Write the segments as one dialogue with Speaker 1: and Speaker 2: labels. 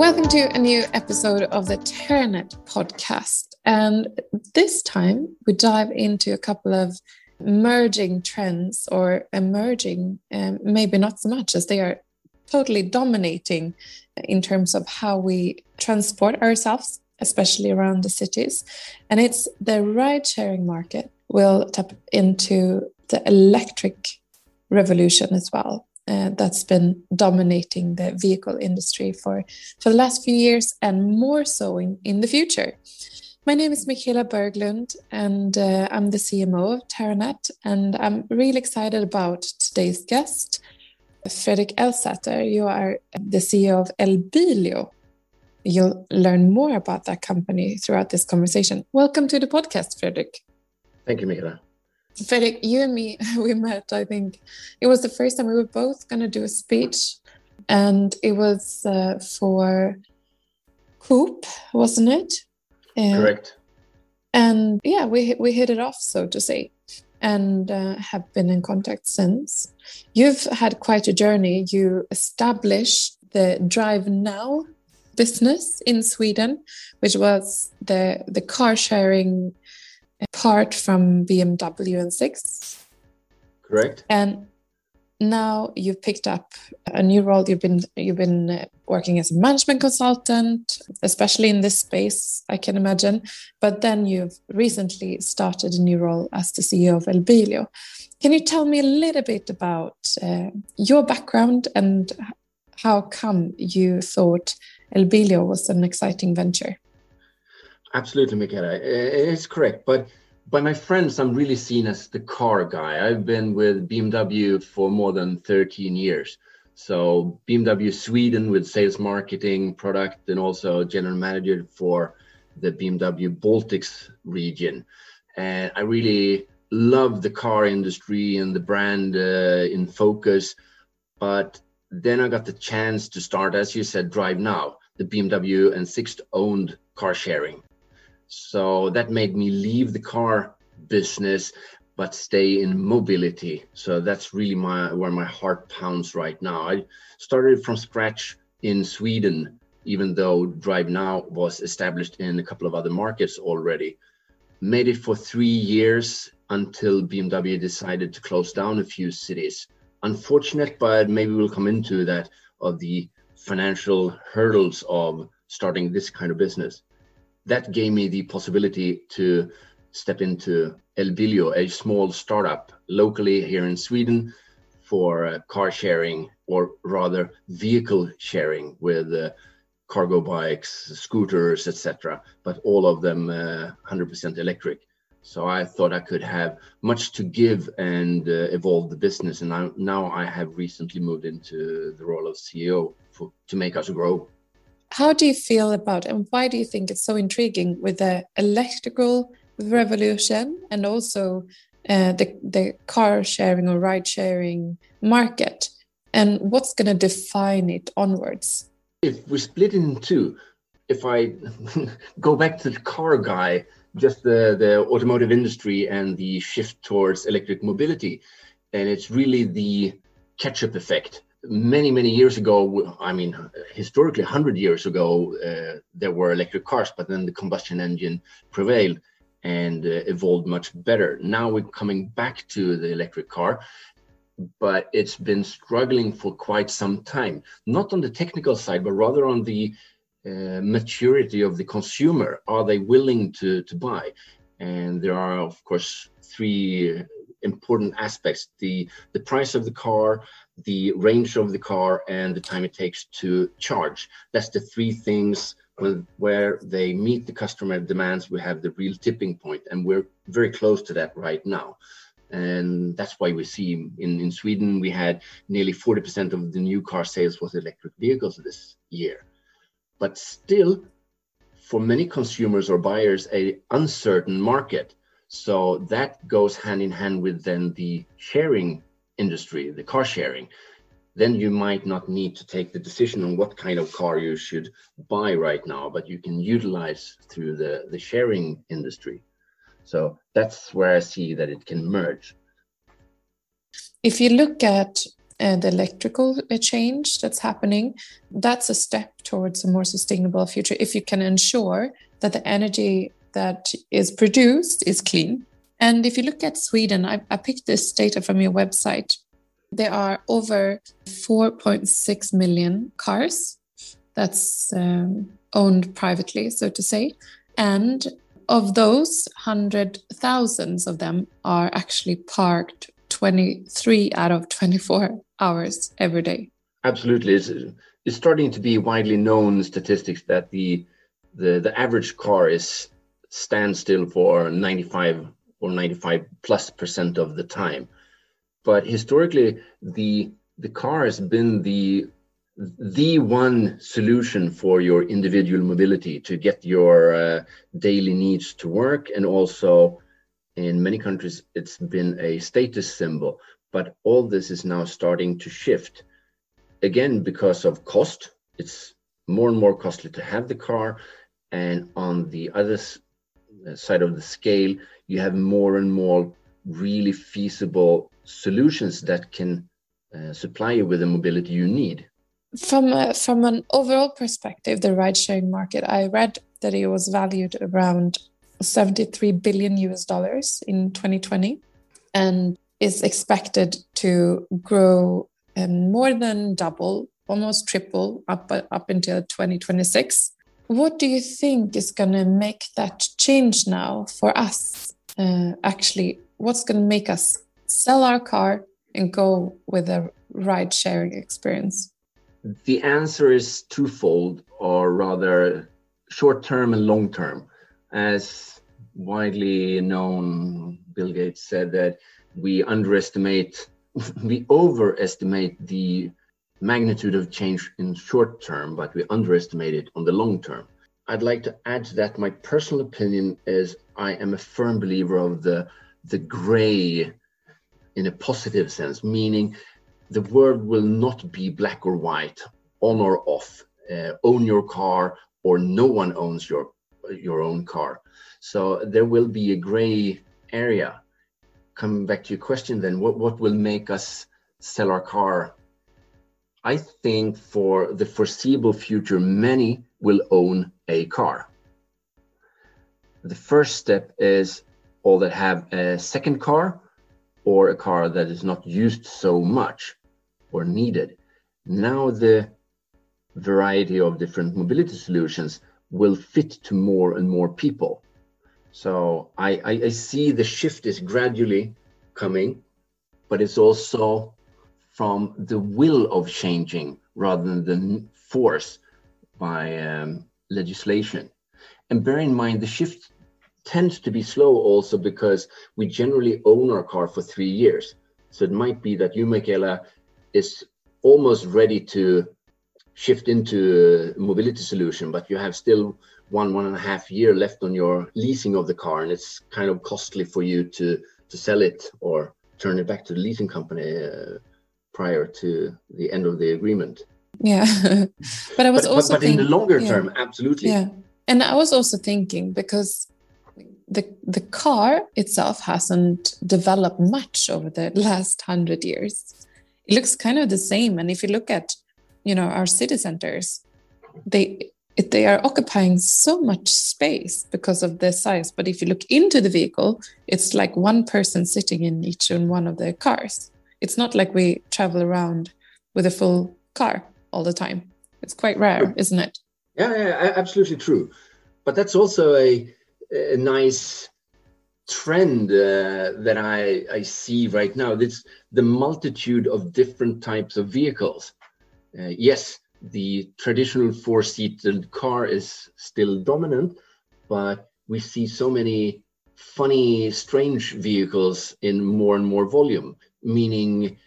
Speaker 1: Welcome to a new episode of the Terranet podcast. And this time we dive into a couple of merging trends or emerging, um, maybe not so much as they are totally dominating in terms of how we transport ourselves, especially around the cities. And it's the ride sharing market will tap into the electric revolution as well. Uh, that's been dominating the vehicle industry for, for the last few years and more so in, in the future. My name is Michaela Berglund, and uh, I'm the CMO of Terranet. And I'm really excited about today's guest, Fredrik Elsater. You are the CEO of Elbilio. You'll learn more about that company throughout this conversation. Welcome to the podcast, Fredrik.
Speaker 2: Thank you, Michaela.
Speaker 1: Fredrik, you and me, we met, I think it was the first time we were both going to do a speech. And it was uh, for Coop, wasn't it?
Speaker 2: Correct.
Speaker 1: And yeah, we we hit it off, so to say, and uh, have been in contact since. You've had quite a journey. You established the Drive Now business in Sweden, which was the the car sharing part from BMW and Sixt.
Speaker 2: Correct.
Speaker 1: And now you've picked up a new role. You've been you've been working as a management consultant, especially in this space, I can imagine. But then you've recently started a new role as the CEO of Elbilio. Can you tell me a little bit about uh, your background and how come you thought Elbilio was an exciting venture?
Speaker 2: Absolutely, Michaela. It's correct. But by my friends, I'm really seen as the car guy. I've been with BMW for more than 13 years. So BMW Sweden with sales marketing, product, and also general manager for the BMW Baltics region. And I really love the car industry and the brand uh, in focus. But then I got the chance to start, as you said, Drive Now, the BMW and Sixt owned car sharing. So that made me leave the car business but stay in mobility. So that's really my where my heart pounds right now. I started from scratch in Sweden, even though Drive Now was established in a couple of other markets already. Made it for three years until BMW decided to close down a few cities. Unfortunate, but maybe we'll come into that of the financial hurdles of starting this kind of business that gave me the possibility to step into Elbilio, a small startup locally here in Sweden for uh, car sharing, or rather vehicle sharing with uh, cargo bikes, scooters, etc. But all of them uh, 100% electric. So I thought I could have much to give and uh, evolve the business. And I, now I have recently moved into the role of CEO for, to make us grow.
Speaker 1: How do you feel about and why do you think it's so intriguing with the electrical revolution and also uh, the, the car sharing or ride sharing market? And what's going to define it onwards?
Speaker 2: If we split it in two, if I go back to the car guy, just the, the automotive industry and the shift towards electric mobility, and it's really the catch up effect many many years ago i mean historically 100 years ago uh, there were electric cars but then the combustion engine prevailed and uh, evolved much better. Now we're coming back to the electric car but it's been struggling for quite some time not on the technical side but rather on the uh, maturity of the consumer. Are they willing to to buy? And there are of course three important aspects the the price of the car the range of the car and the time it takes to charge. That's the three things where they meet the customer demands. We have the real tipping point and we're very close to that right now. And that's why we see in, in sweden we had nearly 40% of the new car sales was electric vehicles this year. But still for many consumers or buyers a uncertain market so that goes hand in hand with then the sharing industry, the car sharing. Then you might not need to take the decision on what kind of car you should buy right now, but you can utilize through the, the sharing industry. So that's where I see that it can merge.
Speaker 1: If you look at uh, the electrical uh, change that's happening, that's a step towards a more sustainable future if you can ensure that the energy that is produced is clean. And if you look at Sweden, I, I picked this data from your website. There are over 4.6 million cars that's um, owned privately, so to say. And of those, hundred thousands of them are actually parked 23 out of 24 hours every day.
Speaker 2: Absolutely. It's, it's starting to be widely known statistics that the, the, the average car is stands still for 95 or 95 plus percent of the time. But historically, the the car has been the the one solution for your individual mobility to get your uh, daily needs to work. And also in many countries it's been a status symbol. But all this is now starting to shift again because of cost. It's more and more costly to have the car. And on the other side of the scale you have more and more really feasible solutions that can uh, supply you with the mobility you need
Speaker 1: from a, from an overall perspective, the ride sharing market, I read that it was valued around 73 billion US dollars in 2020 and is expected to grow and more than double, almost triple up up until 2026. What do you think is going to make that change now for us? Uh, actually, what's going to make us sell our car and go with a ride sharing experience?
Speaker 2: The answer is twofold, or rather short term and long term. As widely known, Bill Gates said that we underestimate, we overestimate the magnitude of change in short term, but we underestimate it on the long term. I'd like to add to that my personal opinion is I am a firm believer of the the gray in a positive sense, meaning the world will not be black or white, on or off, uh, own your car or no one owns your your own car. So there will be a gray area. Coming back to your question, then, what what will make us sell our car? I think for the foreseeable future, many will own a car. The first step is all that have a second car or a car that is not used so much or needed. Now the variety of different mobility solutions will fit to more and more people. So I, I, I see the shift is gradually coming, but it's also from the will of changing rather than the force by um, legislation. And bear in mind, the shift tends to be slow also because we generally own our car for three years. So it might be that you, Michaela, is almost ready to shift into a mobility solution, but you have still one one and a half year left on your leasing of the car, and it's kind of costly for you to to sell it or turn it back to the leasing company uh, prior to the end of the agreement.
Speaker 1: Yeah, but I was
Speaker 2: but,
Speaker 1: also
Speaker 2: but, but in the longer yeah. term, absolutely.
Speaker 1: Yeah, and I was also thinking because the the car itself hasn't developed much over the last hundred years it looks kind of the same. And if you look at, you know, our city centers, they they are occupying so much space because of their size. But if you look into the vehicle, it's like one person sitting in each and one of the cars. It's not like we travel around with a full car all the time. It's quite rare, isn't it?
Speaker 2: Yeah, yeah absolutely true. But that's also a, a nice trend uh, that I, I see right now. It's the multitude of different types of vehicles. Uh, yes, the traditional four-seated car is still dominant, but we see so many funny, strange vehicles in more and more volume. Meaning,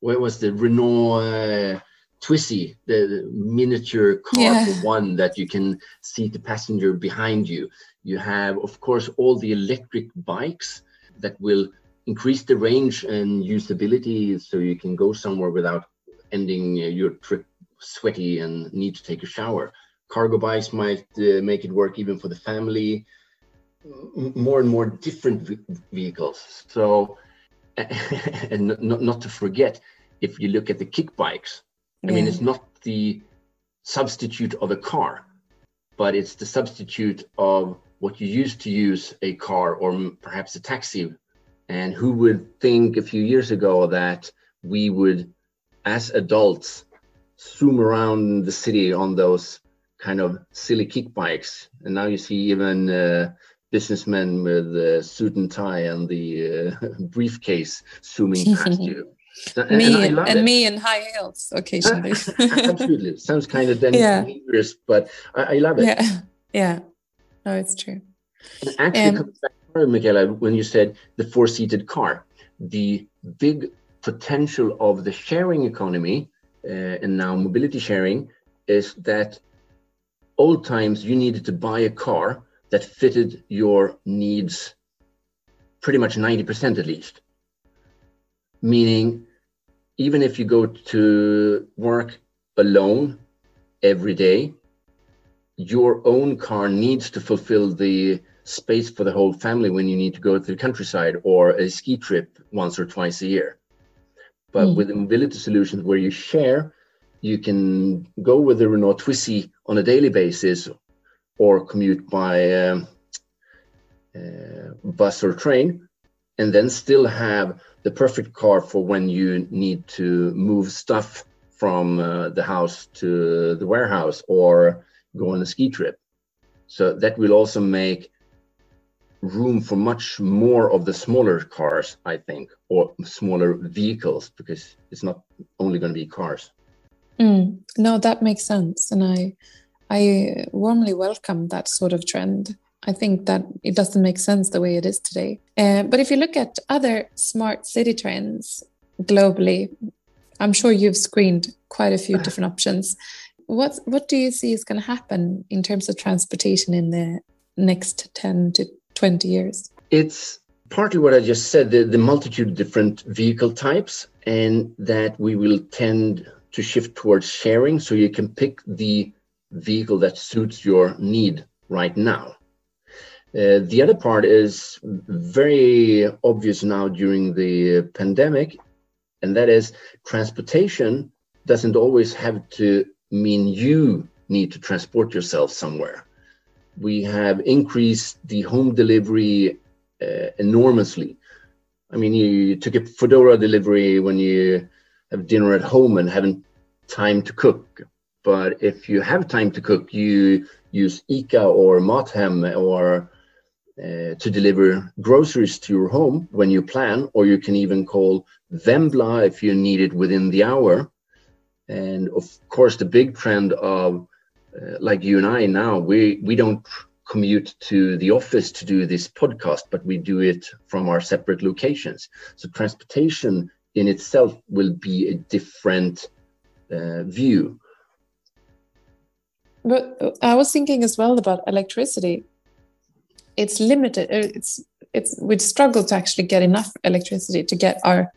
Speaker 2: where was the Renault uh, Twizy, the miniature car yeah. for one that you can see the passenger behind you. You have, of course, all the electric bikes that will increase the range and usability so you can go somewhere without ending your trip sweaty and need to take a shower. Cargo bikes might uh, make it work even for the family. more and more different vehicles. So, and not, not to forget, if you look at the kick bikes, I mean, it's not the substitute of a car, but it's the substitute of what you used to use a car or perhaps a taxi. And who would think a few years ago that we would, as adults, zoom around the city on those kind of silly kick bikes? And now you see even uh, businessmen with the suit and tie and the uh, briefcase zooming past you.
Speaker 1: And, me and, and me in high heels occasionally.
Speaker 2: Absolutely, sounds kind of dangerous, yeah. but I, I, love it.
Speaker 1: Yeah, yeah, no, it's true.
Speaker 2: And actually, um, back Michaela, when you said the four-seated car, the big potential of the sharing economy uh, and now mobility sharing is that old times you needed to buy a car that fitted your needs pretty much 90% at least meaning even if you go to work alone every day your own car needs to fulfill the space for the whole family when you need to go to the countryside or a ski trip once or twice a year but mm. with the mobility solutions where you share you can go with the renault twizy on a daily basis or commute by um, uh, bus or train and then still have the perfect car for when you need to move stuff from uh, the house to the warehouse or go on a ski trip. So that will also make room for much more of the smaller cars, I think, or smaller vehicles, because it's not only going to be cars.
Speaker 1: Mm, no, that makes sense, and I, I warmly welcome that sort of trend. I think that it doesn't make sense the way it is today. Uh, but if you look at other smart city trends globally, I'm sure you've screened quite a few different options. What what do you see is going to happen in terms of transportation in the next 10 to 20 years?
Speaker 2: It's partly what I just said, the, the multitude of different vehicle types, and that we will tend to shift towards sharing so you can pick the vehicle that suits your need right now. Uh, the other part is very obvious now during the pandemic, and that is transportation doesn't always have to mean you need to transport yourself somewhere. We have increased the home delivery uh, enormously. I mean, you, you took a Foodora delivery when you have dinner at home and haven't time to cook. But if you have time to cook, you use ICA or Mathem or uh, to deliver groceries to your home when you plan, or you can even call Vembla if you need it within the hour. And of course, the big trend of uh, like you and I now, we we don't commute to the office to do this podcast, but we do it from our separate locations. So transportation in itself will be a different uh, view.
Speaker 1: But I was thinking as well about electricity it's limited. Uh, it's it's we struggle to actually get enough electricity to get our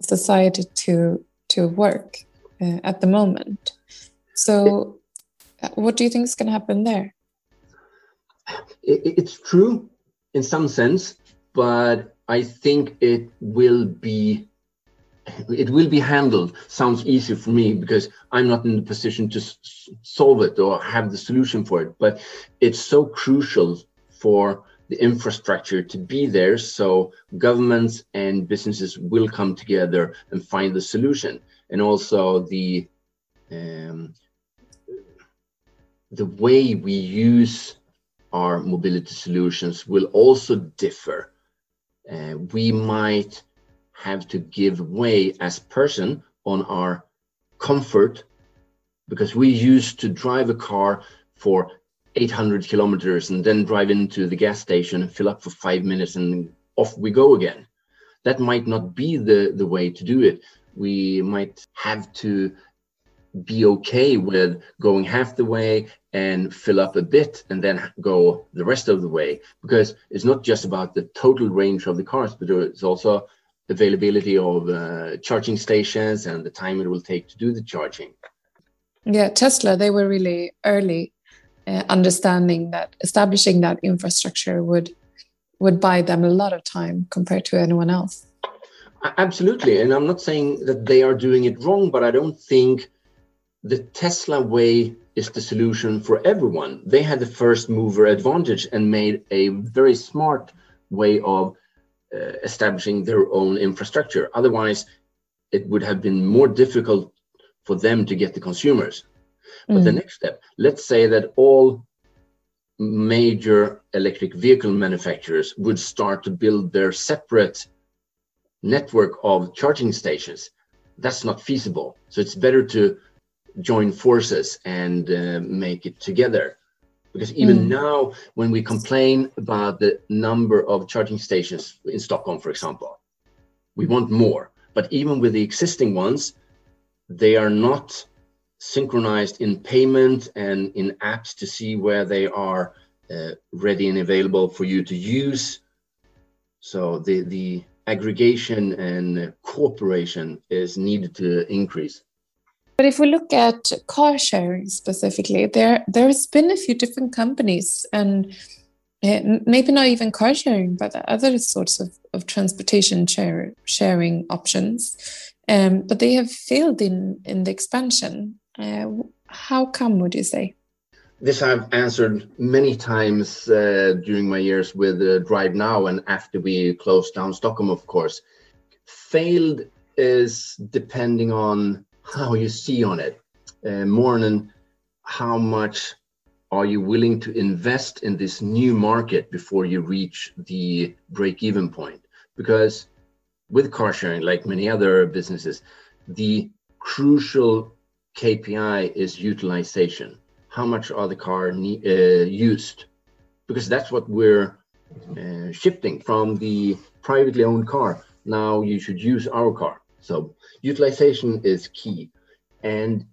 Speaker 1: society to to work uh, at the moment. So, uh, what do you think is going to happen there?
Speaker 2: It's true in some sense, but I think it will be it will be handled. Sounds easy for me because i'm not in the position to solve it or have the solution for it but it's so crucial for the infrastructure to be there so governments and businesses will come together and find the solution. And also the um, the way we use our mobility solutions will also differ. Uh, we might have to give way as person on our comfort because we used to drive a car for 800 kilometers and then drive into the gas station and fill up for five minutes and off we go again. That might not be the, the way to do it. We might have to be okay with going half the way and fill up a bit and then go the rest of the way because it's not just about the total range of the cars, but it's also availability of uh, charging stations and the time it will take to do the charging.
Speaker 1: Yeah, Tesla, they were really early uh, understanding that establishing that infrastructure would would buy them a lot of time compared to anyone else.
Speaker 2: Absolutely. And I'm not saying that they are doing it wrong, but I don't think the Tesla way is the solution for everyone. They had the first mover advantage and made a very smart way of uh, establishing their own infrastructure. Otherwise, it would have been more difficult for them to get the consumers. But mm. the next step, let's say that all major electric vehicle manufacturers would start to build their separate network of charging stations. That's not feasible. So it's better to join forces and uh, make it together. Because even mm. now, when we complain about the number of charging stations in Stockholm, for example, we want more. But even with the existing ones, they are not synchronized in payment and in apps to see where they are uh, ready and available for you to use. So the the aggregation and cooperation is needed to increase.
Speaker 1: But if we look at car sharing specifically, there there's been a few different companies and uh, maybe not even car sharing, but other sorts of, of transportation share, sharing options. Um, but they have failed in, in the expansion. Uh, how come, would you say?
Speaker 2: This I've answered many times uh, during my years with uh, Drive Now and after we closed down Stockholm, of course. Failed is depending on how you see on it, uh, more than how much are you willing to invest in this new market before you reach the break even point? Because with car sharing, like many other businesses, the crucial KPI is utilization. How much are the car ne- uh, used? Because that's what we're uh, shifting from the privately owned car. Now you should use our car. So utilization is key. And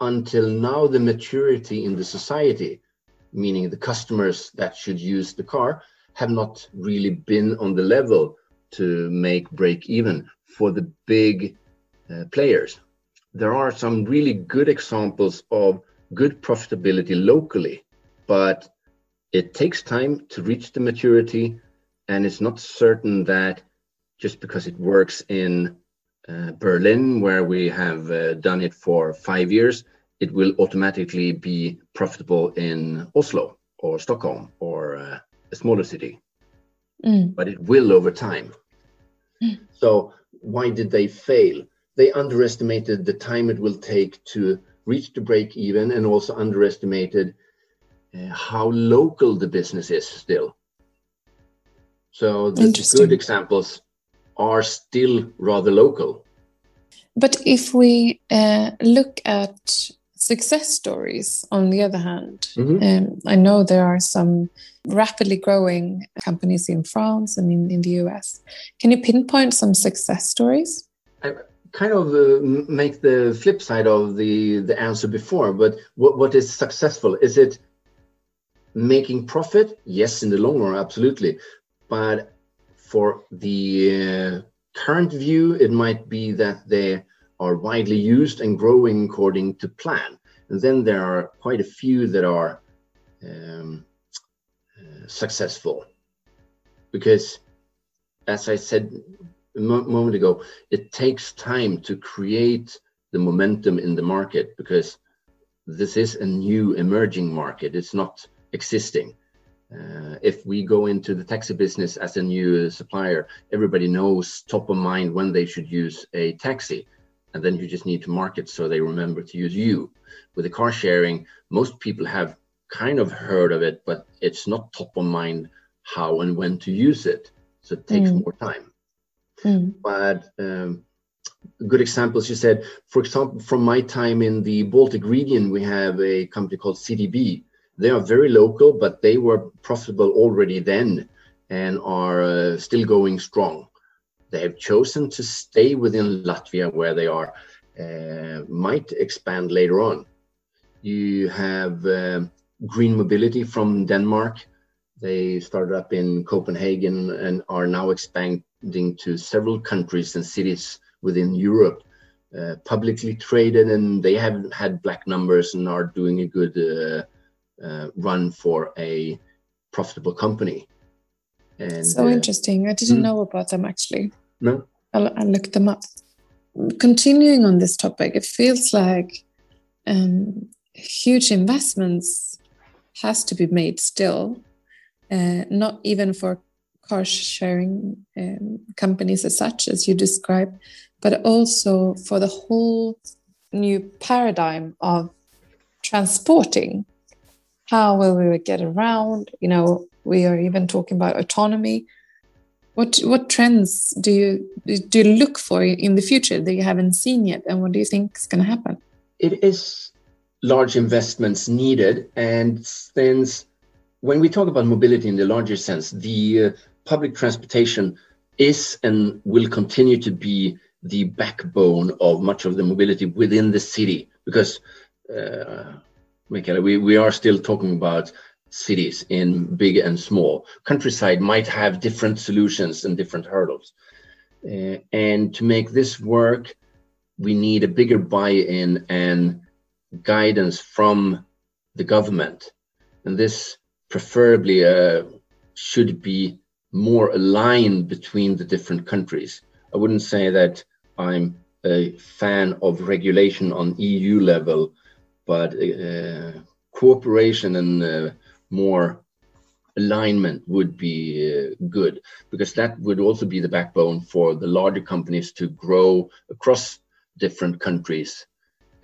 Speaker 2: until now, the maturity in the society, meaning the customers that should use the car, have not really been on the level to make break even for the big uh, players. There are some really good examples of good profitability locally, but it takes time to reach the maturity, and it's not certain that just because it works in uh, Berlin, where we have uh, done it for five years, it will automatically be profitable in Oslo or Stockholm or uh, a smaller city. Mm. But it will over time. So why did they fail? They underestimated the time it will take to reach the break even and also underestimated uh, how local the business is still. So the good examples are still rather local.
Speaker 1: But if we uh, look at success stories, on the other hand, mm-hmm. um, I know there are some rapidly growing companies in France and in, in the US. Can you pinpoint some success stories?
Speaker 2: I kind of uh, make the flip side of the, the answer before, but what, what is successful? Is it making profit? Yes, in the long run, absolutely. But for the uh, current view, it might be that they are widely used and growing according to plan. And then there are quite a few that are um, uh, successful. Because, as I said a mo- moment ago, it takes time to create the momentum in the market because this is a new emerging market. It's not existing. Uh, if we go into the taxi business as a new supplier, everybody knows top of mind when they should use a taxi and then you just need to market so they remember to use you. With the car sharing, most people have kind of heard of it, but it's not top of mind how and when to use it. So it takes mm. more time. Mm. But um, good examples you said, for example, from my time in the Baltic region, we have a company called CityBee. They are very local, but they were profitable already then and are uh, still going strong they have chosen to stay within Latvia where they are, uh, might expand later on. You have uh, Green Mobility from Denmark. They started up in Copenhagen and are now expanding to several countries and cities within Europe. Uh, publicly traded, and they have had black numbers and are doing a good uh, run for a profitable company.
Speaker 1: And, so uh, interesting. I didn't mm, know about them actually.
Speaker 2: No,
Speaker 1: I'll, I'll look them up. Continuing on this topic, it feels like um, huge investments has to be made still, uh, not even for car sharing um, companies as such as you describe, but also for the whole new paradigm of transporting. How will we get around? You know, we are even talking about autonomy. What what trends do you do you look for in the future that you haven't seen yet, and what do you think is going to happen?
Speaker 2: It is large investments needed, and since when we talk about mobility in the larger sense, the uh, public transportation is and will continue to be the backbone of much of the mobility within the city because uh, Michaela, we, we are still talking about cities in big and small. Countryside might have different solutions and different hurdles. Uh, and to make this work, we need a bigger buy in and guidance from the government. And this preferably uh, should be more aligned between the different countries. I wouldn't say that I'm a fan of regulation on EU level, but uh, cooperation and uh, more alignment would be uh, good because that would also be the backbone for the larger companies to grow across different countries,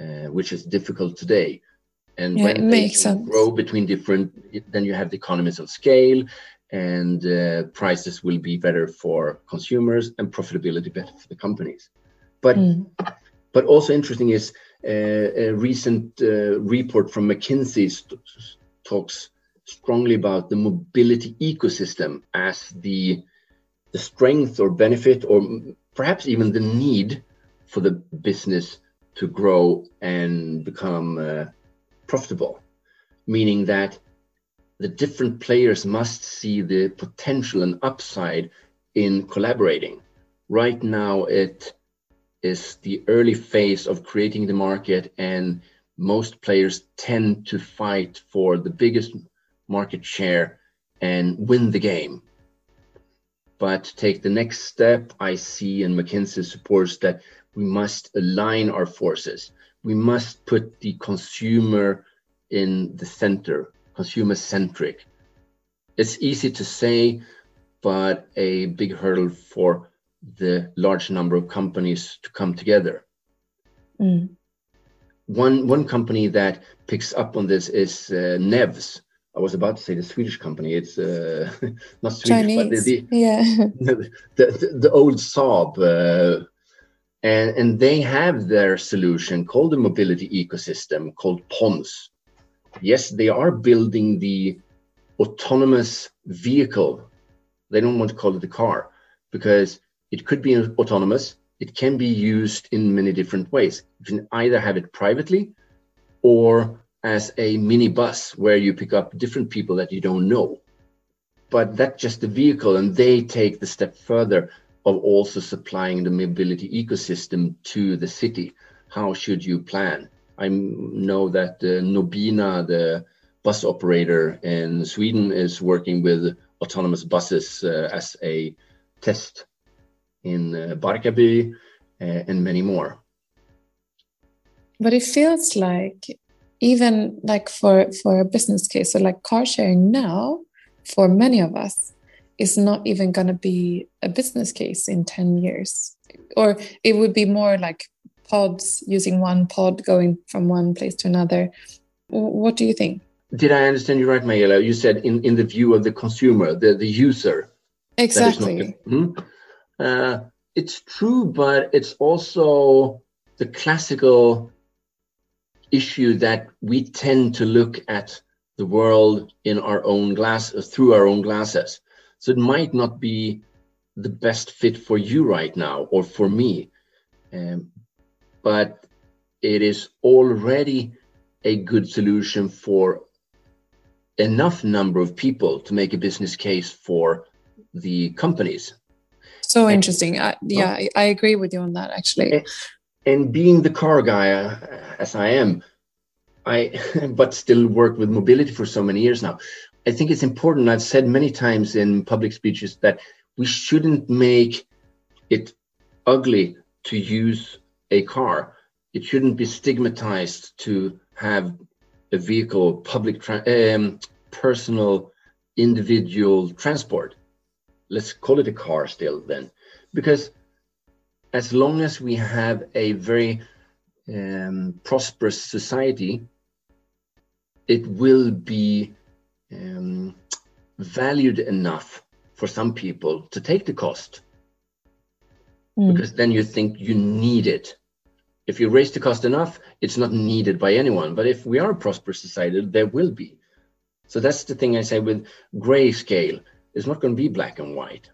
Speaker 2: uh, which is difficult today. And
Speaker 1: yeah,
Speaker 2: when they
Speaker 1: sense.
Speaker 2: grow between different, then you have the economies of scale, and uh, prices will be better for consumers and profitability better for the companies. But
Speaker 1: Mm.
Speaker 2: but also interesting is a recent uh, report from McKinsey talks strongly about the mobility ecosystem as the the strength or benefit or perhaps even the need for the business to grow and become uh, profitable. Meaning that the different players must see the potential and upside in collaborating. Right now it is the early phase of creating the market and most players tend to fight for the biggest market share and win the game. But take the next step i see and mckinsey supports that we must align our forces. We must put the consumer in the center consumer centric it's easy to say but a big hurdle for the large number of companies to come together
Speaker 1: Mm.
Speaker 2: one one company that picks up on this is uh, Nevs. I was about to say the Swedish company. It's uh, not Swedish, but the,
Speaker 1: Chinese.
Speaker 2: the,
Speaker 1: yeah.
Speaker 2: the, the, the old Saab. Uh, and, and they have their solution called the mobility ecosystem called PONS. Yes, they are building the autonomous vehicle. They don't want to call it a car because it could be autonomous. It can be used in many different ways. You can either have it privately or as a mini bus where you pick up different people that you don't know. But that's just the vehicle, and they take the step further of also supplying the mobility ecosystem to the city. How should you plan? I know that uh, Nobina, the bus operator in Sweden, is working with autonomous buses uh, as a test in uh, Barkarby uh, and many more.
Speaker 1: But it feels like even like for for a business case, so like car sharing now, for many of us, is not even going to be a business case in 10 years. Or it would be more like pods using one pod going from one place to another. What do you think?
Speaker 2: Did I understand you right, Michaela? You said in, in the view of the consumer, the, the user. is not
Speaker 1: Exactly.
Speaker 2: Hmm? Uh, it's true, but it's also the classical issue that we tend to look at the world in our own glass through our own glasses. So it might not be the best fit for you right now or for me, um, but it is already a good solution for enough number of people to make a business case for the companies
Speaker 1: So interesting. I, yeah, I, I agree with you on that actually.
Speaker 2: and being the car guy uh, as I am, I but still work with mobility for so many years now. I think it's important. I've said many times in public speeches that we shouldn't make it ugly to use a car. It shouldn't be stigmatized to have a vehicle, public, um, personal, individual transport. Let's call it a car still then, because as long as we have a very um, prosperous society, it will be um, valued enough for some people to take the cost mm. because then you think you need it. If you raise the cost enough, it's not needed by anyone. But if we are a prosperous society, there will be. So that's the thing I say with grayscale. It's not going to be black and white.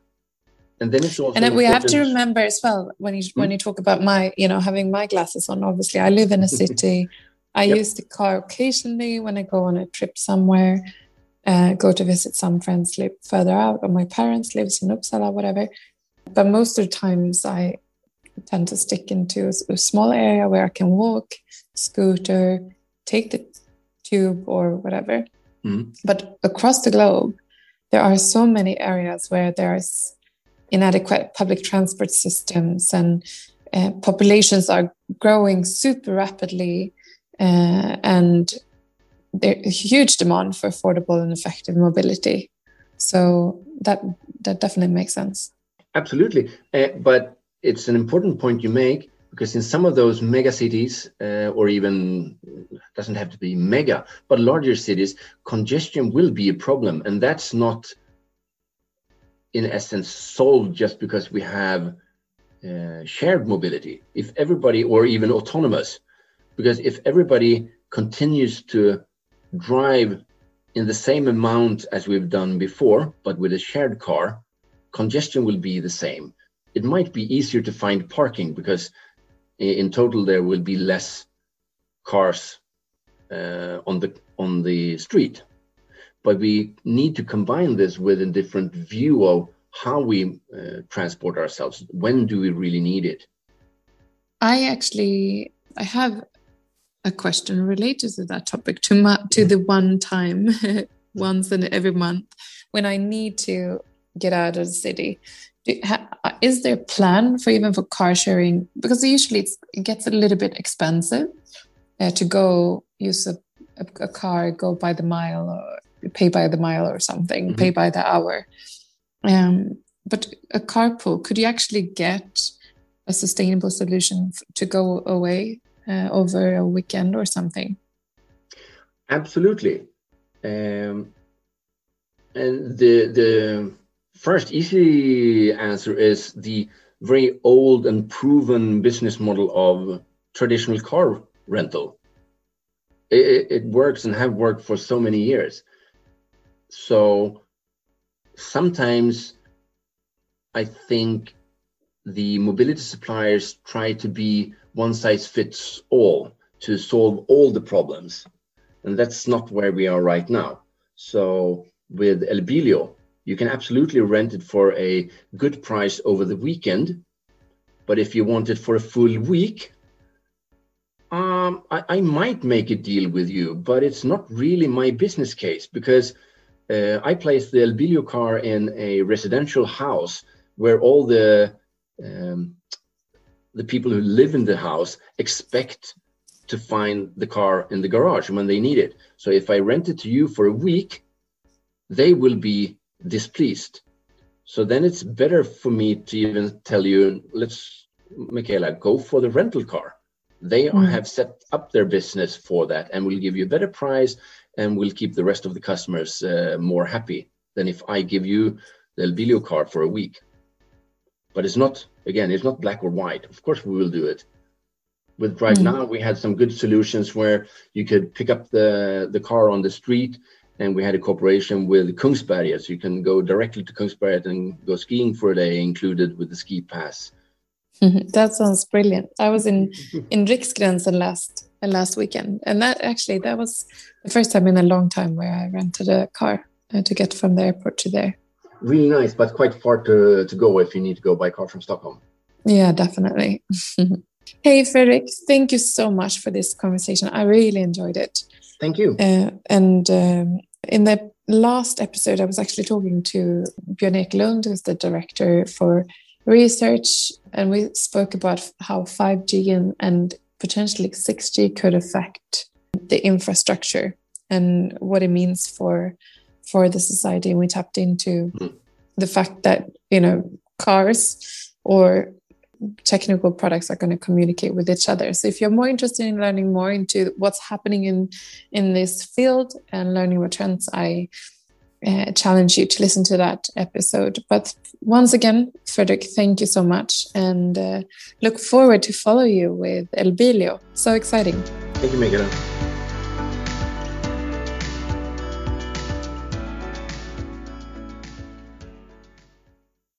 Speaker 2: And then it's also
Speaker 1: and we have to remember as well when you when you talk about my you know having my glasses on. Obviously, I live in a city. I yep. use the car occasionally when I go on a trip somewhere, uh, go to visit some friends live further out, or my parents lives in Uppsala, whatever. But most of the times I tend to stick into a, a small area where I can walk, scooter, take the tube or whatever. Mm. But across the globe, there are so many areas where there's inadequate public transport systems and uh, populations are growing super rapidly uh, and there's a huge demand for affordable and effective mobility. So that that definitely makes sense.
Speaker 2: Absolutely. Uh, but it's an important point you make because in some of those mega cities, uh, or even doesn't have to be mega, but larger cities, congestion will be a problem. And that's not, in essence, solved just because we have uh, shared mobility. If everybody, or even autonomous, because if everybody continues to drive in the same amount as we've done before, but with a shared car, congestion will be the same. It might be easier to find parking because in total there will be less cars uh, on the on the street. But we need to combine this with a different view of how we uh, transport ourselves. When do we really need it?
Speaker 1: I actually I have a question related to that topic to my, to the one time once in every month when I need to get out of the city. Is there a plan for even for car sharing? Because usually it gets a little bit expensive uh, to go use a, a, a, car, go by the mile or pay by the mile or something, mm-hmm. pay by the hour. Um, but a carpool, could you actually get a sustainable solution to go away uh, over a weekend or something?
Speaker 2: Absolutely. Um, and the the First, easy answer is the very old and proven business model of traditional car rental. It, it works and have worked for so many years. So sometimes I think the mobility suppliers try to be one size fits all to solve all the problems. And that's not where we are right now. So with Elbilio, you can absolutely rent it for a good price over the weekend. But if you want it for a full week, um, I, I, might make a deal with you, but it's not really my business case because uh, I placed the Elbilio car in a residential house where all the um, the people who live in the house expect to find the car in the garage when they need it. So if I rent it to you for a week, they will be displeased. So then it's better for me to even tell you, let's, Michaela, go for the rental car. They mm. have set up their business for that and will give you a better price and will keep the rest of the customers uh, more happy than if I give you the Elbilio car for a week. But it's not, again, it's not black or white. Of course, we will do it. With Drive mm. Now, we had some good solutions where you could pick up the, the car on the street and we had a cooperation with Kungsberget, so you can go directly to Kungsberget and go skiing for a day, included with the ski pass.
Speaker 1: that sounds brilliant. I was in in Riksgränsen last last weekend, and that actually that was the first time in a long time where I rented a car uh, to get from the airport to there.
Speaker 2: Really nice, but quite far to to go if you need to go by car from Stockholm.
Speaker 1: Yeah, definitely. hey, Fredrik, thank you so much for this conversation. I really enjoyed it.
Speaker 2: Thank you.
Speaker 1: Uh, and um, in the last episode, I was actually talking to Björn Ekelund, who's the director for research and we spoke about how 5G and, and potentially 6G could affect the infrastructure and what it means for for the society and we tapped into mm. the fact that you know cars or technical products are going to communicate with each other. So if you're more interested in learning more into what's happening in in this field and learning what trends i uh, challenge you to listen to that episode. But once again Frederick, thank you so much and uh, look forward to follow you with elbilio so exciting.
Speaker 2: Thank you Miguel.